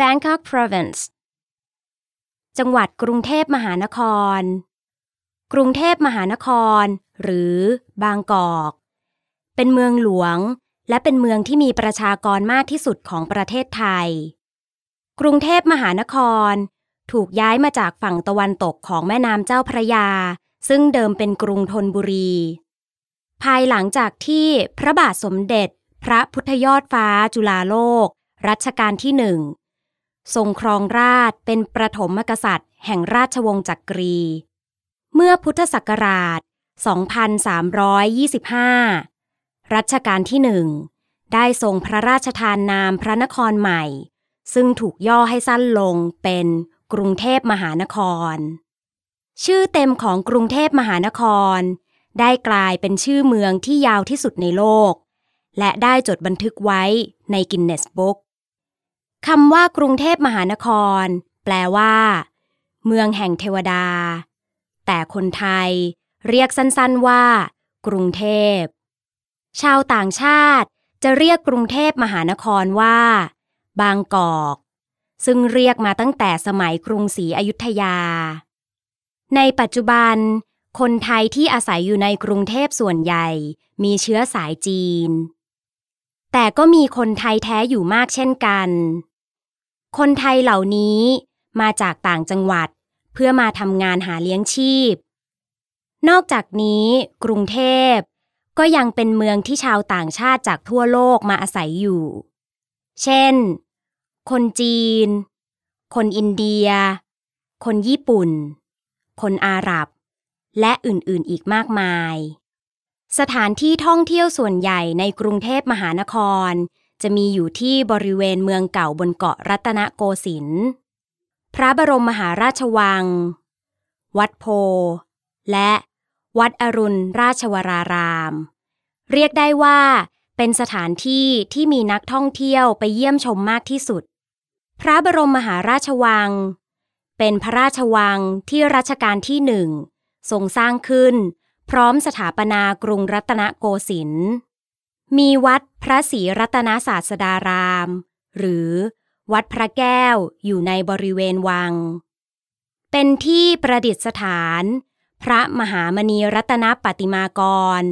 Bangkok Province จังหวัดกรุงเทพมหานคร กรุงเทพมหานคร หรือบางกอก เป็นเมืองหลวง และเป็นเมืองที่มีประชากรมากที่สุดของประเทศไทย กรุงเทพมหานคร ถูกย้ายมาจากฝั่งตะวันตกของแม่น้ำเจ้าพระยา ซึ่งเดิมเป็นกรุงธนบุรี ภายหลังจากที่พระบาทสมเด็จ พระพุทธยอดฟ้าจุฬาโลก รัชกาลที่หนึ่ง ทรงครองราชเป็นประถมกษัตริย์ แห่งราชวงศ์จักรี เมื่อพุทธศักราช 2325 รัชกาลที่หนึ่งได้ทรงพระราชทานนามพระนครใหม่ ซึ่งถูกย่อให้สั้นลงเป็นกรุงเทพมหานคร ชื่อเต็มของกรุงเทพมหานคร ได้กลายเป็นชื่อเมืองที่ยาวที่สุดในโลก และได้จดบันทึกไว้ในกินเนสบุ๊ก คำว่ากรุงเทพมหานคร แปลว่า เมืองแห่งเทวดา แต่คนไทยเรียกสั้นๆว่า กรุงเทพ ชาวต่างชาติจะเรียกกรุงเทพมหานครว่า บางกอก ซึ่งเรียกมาตั้งแต่สมัยกรุงศรีอยุธยา ในปัจจุบัน คนไทยที่อาศัยอยู่ในกรุงเทพส่วนใหญ่ มีเชื้อสายจีน แต่ก็มีคนไทยแท้อยู่มากเช่นกัน คนไทยเหล่านี้มาจากต่างจังหวัด เพื่อมาทำงานหาเลี้ยงชีพ นอกจากนี้กรุงเทพ ก็ยังเป็นเมืองที่ชาวต่างชาติจากทั่วโลกมาอาศัยอยู่ เช่น คนจีน คนอินเดีย คนญี่ปุ่น คนอาหรับ และอื่นๆอีกมากมาย สถานที่ท่องเที่ยวส่วนใหญ่ในกรุงเทพมหานคร จะมีอยู่ที่บริเวณเมืองเก่าบนเกาะรัตนโกสินทร์พระบรมมหาราชวัง วัดโพ และวัดอรุณราชวราราม เรียกได้ว่า เป็นสถานที่ที่มีนักท่องเที่ยวไปเยี่ยมชมมากที่สุด พระบรมมหาราชวัง เป็นพระราชวังที่รัชกาลที่หนึ่งทรงสร้างขึ้น พร้อมสถาปนากรุงรัตนโกสินทร์ มีวัดพระศรีรัตนศาสดาราม หรือวัดพระแก้วอยู่ในบริเวณวัง เป็นที่ประดิษฐาน พระมหามณีรัตนปฏิมากร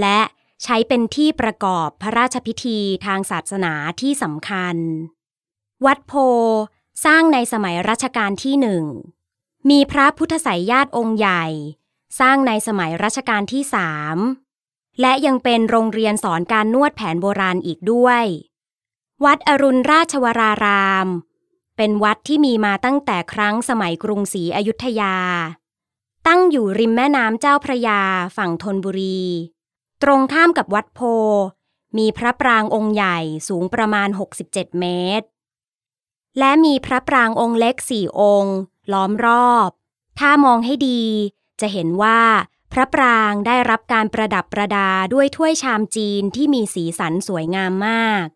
และใช้เป็นที่ประกอบพระราชพิธีทางศาสนาที่สำคัญ วัดโพสร้างในสมัยรัชกาลที่หนึ่ง มีพระพุทธไสยญาติองค์ใหญ่ สร้างในสมัยรัชกาลที่สาม และยังเป็นโรงเรียนสอนการนวดแผนโบราณอีกด้วย วัดอรุณราชวราราม เป็นวัดที่มีมาตั้งแต่ครั้งสมัยกรุงศรีอยุธยา ตั้งอยู่ริมแม่น้ำเจ้าพระยาฝั่งธนบุรี ตรงข้ามกับวัดโพ มีพระปรางองค์ใหญ่สูงประมาณ 67 เมตร และมีพระปรางองค์เล็กสี่องค์ ล้อมรอบ ถ้ามองให้ดีจะเห็นว่า พระปรางได้รับการประดับประดาด้วยถ้วยชามจีนที่มีสีสันสวยงามมาก